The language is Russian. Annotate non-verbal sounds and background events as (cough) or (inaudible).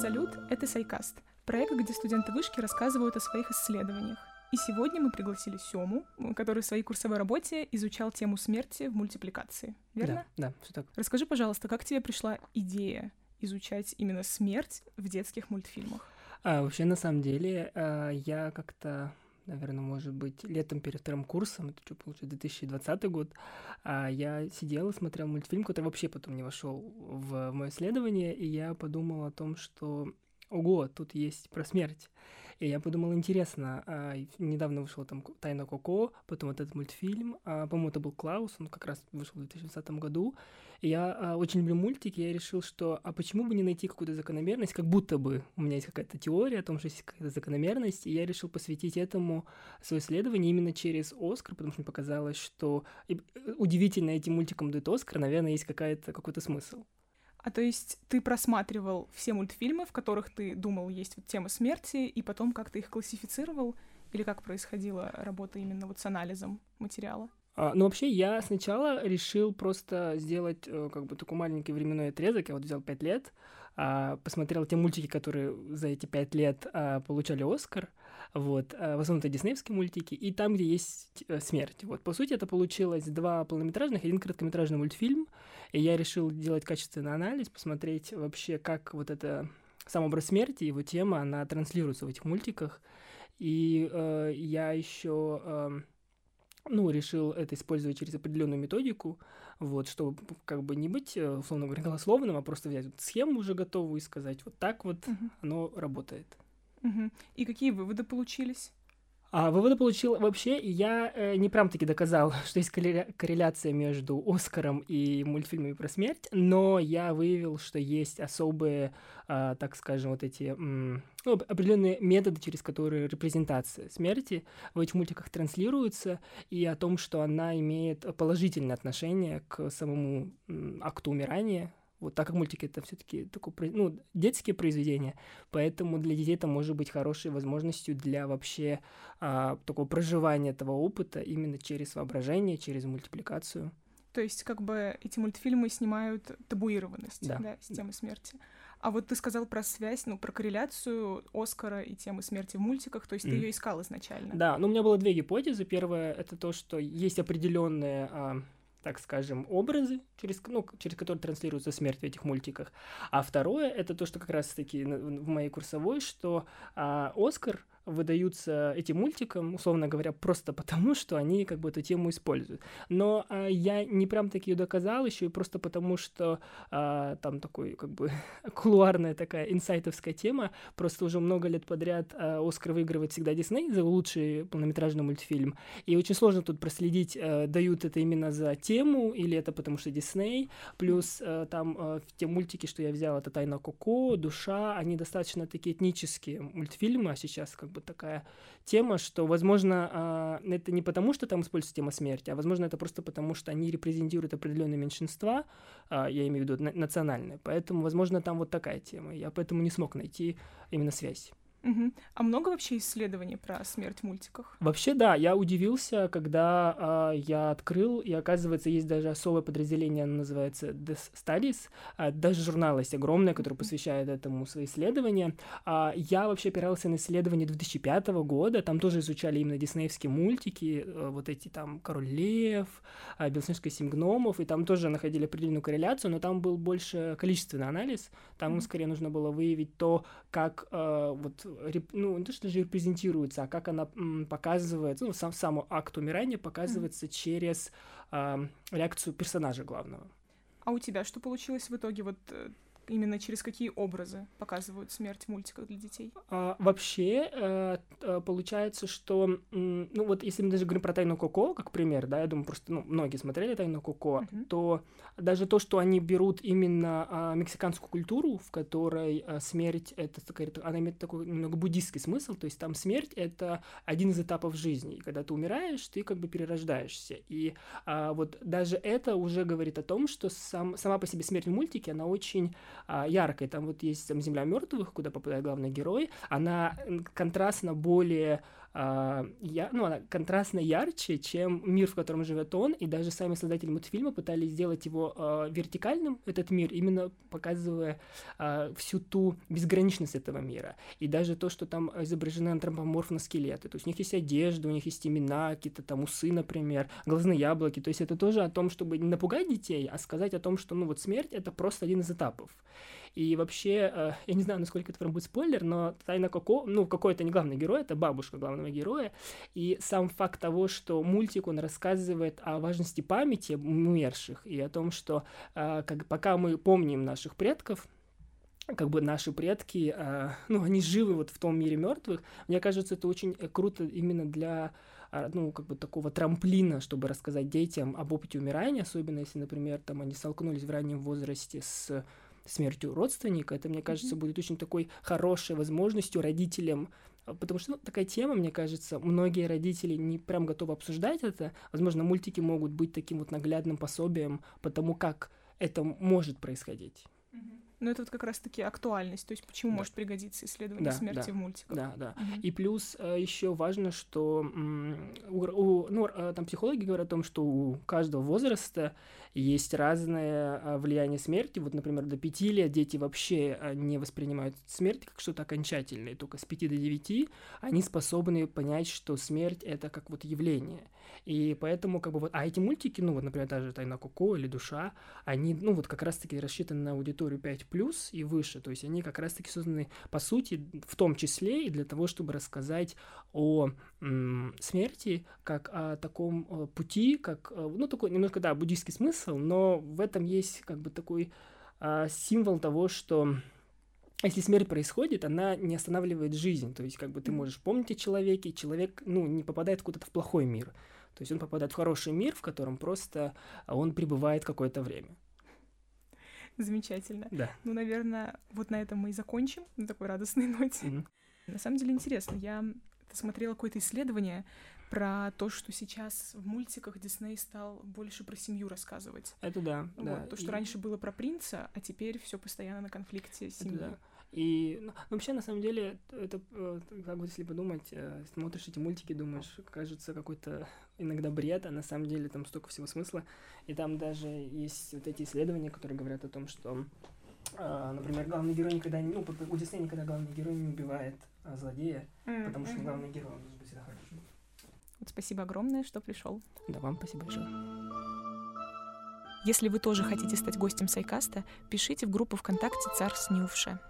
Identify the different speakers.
Speaker 1: Салют, это Сайкаст, проект, где студенты вышки рассказывают о своих исследованиях. И сегодня мы пригласили Сему, который в своей курсовой работе изучал тему смерти в мультипликации. Верно?
Speaker 2: Да, да, все так.
Speaker 1: Расскажи, пожалуйста, как тебе пришла идея изучать именно смерть в детских мультфильмах?
Speaker 2: А, вообще, на самом деле, а, я как-то наверное, может быть, летом перед вторым курсом, это что, получается, 2020 год, а я сидел и смотрел мультфильм, который вообще потом не вошел в мое исследование, и я подумал о том, что ого, тут есть про смерть. И я подумал, интересно, а, недавно вышел там «Тайна Коко», потом вот этот мультфильм, а, по-моему, это был «Клаус», он как раз вышел в 2020 году. И я а, очень люблю мультики, я решил, что а почему бы не найти какую-то закономерность, как будто бы у меня есть какая-то теория о том, что есть какая-то закономерность, и я решил посвятить этому свое исследование именно через «Оскар», потому что мне показалось, что э, удивительно этим мультикам дают «Оскар», наверное, есть какая-то, какой-то смысл.
Speaker 1: А то есть ты просматривал все мультфильмы, в которых ты думал, есть вот тема смерти, и потом как-то их классифицировал? Или как происходила работа именно вот с анализом материала?
Speaker 2: А, ну, вообще, я сначала решил просто сделать э, как бы такой маленький временной отрезок. Я вот взял пять лет, а, посмотрел те мультики, которые за эти пять лет а, получали Оскар, вот, в основном это диснеевские мультики, и там, где есть э, смерть. Вот, по сути, это получилось два полнометражных один короткометражный мультфильм, и я решил делать качественный анализ, посмотреть вообще, как вот это сам образ смерти, его тема, она транслируется в этих мультиках. И э, я еще э, ну, решил это использовать через определенную методику, вот, чтобы как бы не быть, э, условно говоря, голословным, а просто взять вот схему уже готовую и сказать, вот так вот uh-huh. оно работает.
Speaker 1: Uh-huh. И какие выводы получились?
Speaker 2: А выводы получил вообще, я э, не прям таки доказал, (laughs) что есть корреляция между Оскаром и мультфильмами про смерть, но я выявил, что есть особые, э, так скажем, вот эти ну, определенные методы, через которые репрезентация смерти в этих мультиках транслируется, и о том, что она имеет положительное отношение к самому акту умирания, вот так как мультики это все-таки такое, ну, детские произведения, поэтому для детей это может быть хорошей возможностью для вообще а, такого проживания этого опыта именно через воображение, через мультипликацию.
Speaker 1: То есть как бы эти мультфильмы снимают табуированность да. Да, с темы смерти. А вот ты сказал про связь, ну, про корреляцию Оскара и темы смерти в мультиках, то есть mm. ты ее искал изначально.
Speaker 2: Да, ну у меня было две гипотезы. Первая это то, что есть определенные а, так скажем, образы, через, ну, через которые транслируется смерть в этих мультиках. А второе, это то, что как раз-таки в моей курсовой, что а, Оскар — выдаются этим мультикам, условно говоря, просто (laughs) потому, что они как бы эту тему используют. Но а, я не прям таки ее доказал еще и просто потому, что а, там такой как бы (laughs) кулуарная такая инсайтовская тема, просто уже много лет подряд а, Оскар выигрывает всегда Дисней за лучший полнометражный мультфильм, и очень сложно тут проследить, а, дают это именно за тему или это потому что Дисней, плюс а, там а, те мультики, что я взял, это Тайна Коко, Душа, они достаточно такие этнические мультфильмы, а сейчас как бы бы такая тема, что, возможно, а, это не потому, что там используется тема смерти, а, возможно, это просто потому, что они репрезентируют определенные меньшинства, а, я имею в виду национальные, поэтому, возможно, там вот такая тема. Я поэтому не смог найти именно связь.
Speaker 1: Угу. А много вообще исследований про смерть в мультиках?
Speaker 2: Вообще, да, я удивился, когда э, я открыл, и оказывается, есть даже особое подразделение, оно называется Death Studies, э, даже журнал есть огромный, который посвящает этому свои исследования. Э, я вообще опирался на исследования 2005 года, там тоже изучали именно диснеевские мультики, э, вот эти там Король Лев, э, Белоснежка Семь Гномов, и там тоже находили определенную корреляцию, но там был больше количественный анализ, там mm-hmm. скорее нужно было выявить то, как э, вот ну, не то, что же репрезентируется, а как она м, показывается, ну, сам, сам акт умирания показывается mm-hmm. через э, реакцию персонажа главного.
Speaker 1: А у тебя что получилось в итоге? Вот э, именно через какие образы показывают смерть в мультиках для детей?
Speaker 2: А, вообще, э, э получается, что, ну вот если мы даже говорим про Тайну Коко, как пример, да, я думаю, просто ну, многие смотрели Тайну Коко, uh-huh. то даже то, что они берут именно а, мексиканскую культуру, в которой а, смерть, это она имеет такой немного буддийский смысл, то есть там смерть — это один из этапов жизни, и когда ты умираешь, ты как бы перерождаешься, и а, вот даже это уже говорит о том, что сам, сама по себе смерть в мультике, она очень яркой. Там вот есть там «Земля мертвых», куда попадает главный герой. Она контрастно более а, я, ну, она контрастно ярче, чем мир, в котором живет он, и даже сами создатели мультфильма пытались сделать его а, вертикальным, этот мир, именно показывая а, всю ту безграничность этого мира. И даже то, что там изображены антропоморфно скелеты, то есть у них есть одежда, у них есть имена, какие-то там усы, например, глазные яблоки, то есть это тоже о том, чтобы не напугать детей, а сказать о том, что, ну, вот смерть — это просто один из этапов. И вообще, э, я не знаю, насколько это прям будет спойлер, но Тайна Коко, ну, какой-то не главный герой, это бабушка главного героя. И сам факт того, что мультик, он рассказывает о важности памяти умерших и о том, что э, как, пока мы помним наших предков, как бы наши предки, э, ну, они живы вот в том мире мертвых. Мне кажется, это очень круто именно для ну, как бы такого трамплина, чтобы рассказать детям об опыте умирания, особенно если, например, там они столкнулись в раннем возрасте с смертью родственника. Это, мне кажется, mm-hmm. будет очень такой хорошей возможностью родителям а, Потому что ну, такая тема, мне кажется, многие родители не прям готовы обсуждать это. Возможно, мультики могут быть таким вот наглядным пособием по тому, как это может происходить.
Speaker 1: Mm-hmm. Но это вот как раз-таки актуальность, то есть почему да. может пригодиться исследование да, смерти
Speaker 2: да,
Speaker 1: в мультиках.
Speaker 2: Да, да. Угу. И плюс э, еще важно, что у, у, ну, э, там психологи говорят о том, что у каждого возраста есть разное э, влияние смерти. Вот, например, до 5 лет дети вообще не воспринимают смерть как что-то окончательное. Только с 5 до 9 они способны понять, что смерть — это как вот явление. И поэтому, как бы вот, а эти мультики, ну вот, например, даже «Тайна Коко» или «Душа», они, ну вот как раз-таки рассчитаны на аудиторию 5 плюс и выше, то есть они как раз-таки созданы, по сути, в том числе и для того, чтобы рассказать о смерти как о таком э, пути, как, э, ну, такой немножко, да, буддийский смысл, но в этом есть как бы такой а, символ того, что если смерть происходит, она не останавливает жизнь. То есть, как бы ты можешь помнить о человеке, и человек, ну, не попадает куда-то в плохой мир. То есть он попадает в хороший мир, в котором просто он пребывает какое-то время.
Speaker 1: Замечательно.
Speaker 2: Да.
Speaker 1: Ну, наверное, вот на этом мы и закончим, на такой радостной ноте. Mm-hmm. На самом деле интересно. Я смотрела какое-то исследование про то, что сейчас в мультиках Дисней стал больше про семью рассказывать.
Speaker 2: Это да.
Speaker 1: Вот,
Speaker 2: да.
Speaker 1: То, что и... раньше было про принца, а теперь все постоянно на конфликте семьи. Это да.
Speaker 2: И ну, вообще, на самом деле, это, э, как бы, если подумать, э, смотришь эти мультики, думаешь, кажется какой-то иногда бред, а на самом деле там столько всего смысла. И там даже есть вот эти исследования, которые говорят о том, что, э, например, главный герой никогда не... Ну, у Диснея никогда главный герой не убивает злодея, mm-hmm. потому что главный герой, он должен быть всегда хорошим.
Speaker 1: Вот спасибо огромное, что пришел.
Speaker 2: Да, вам спасибо большое.
Speaker 1: Если вы тоже хотите стать гостем Сайкаста, пишите в группу ВКонтакте «Царь Снювша».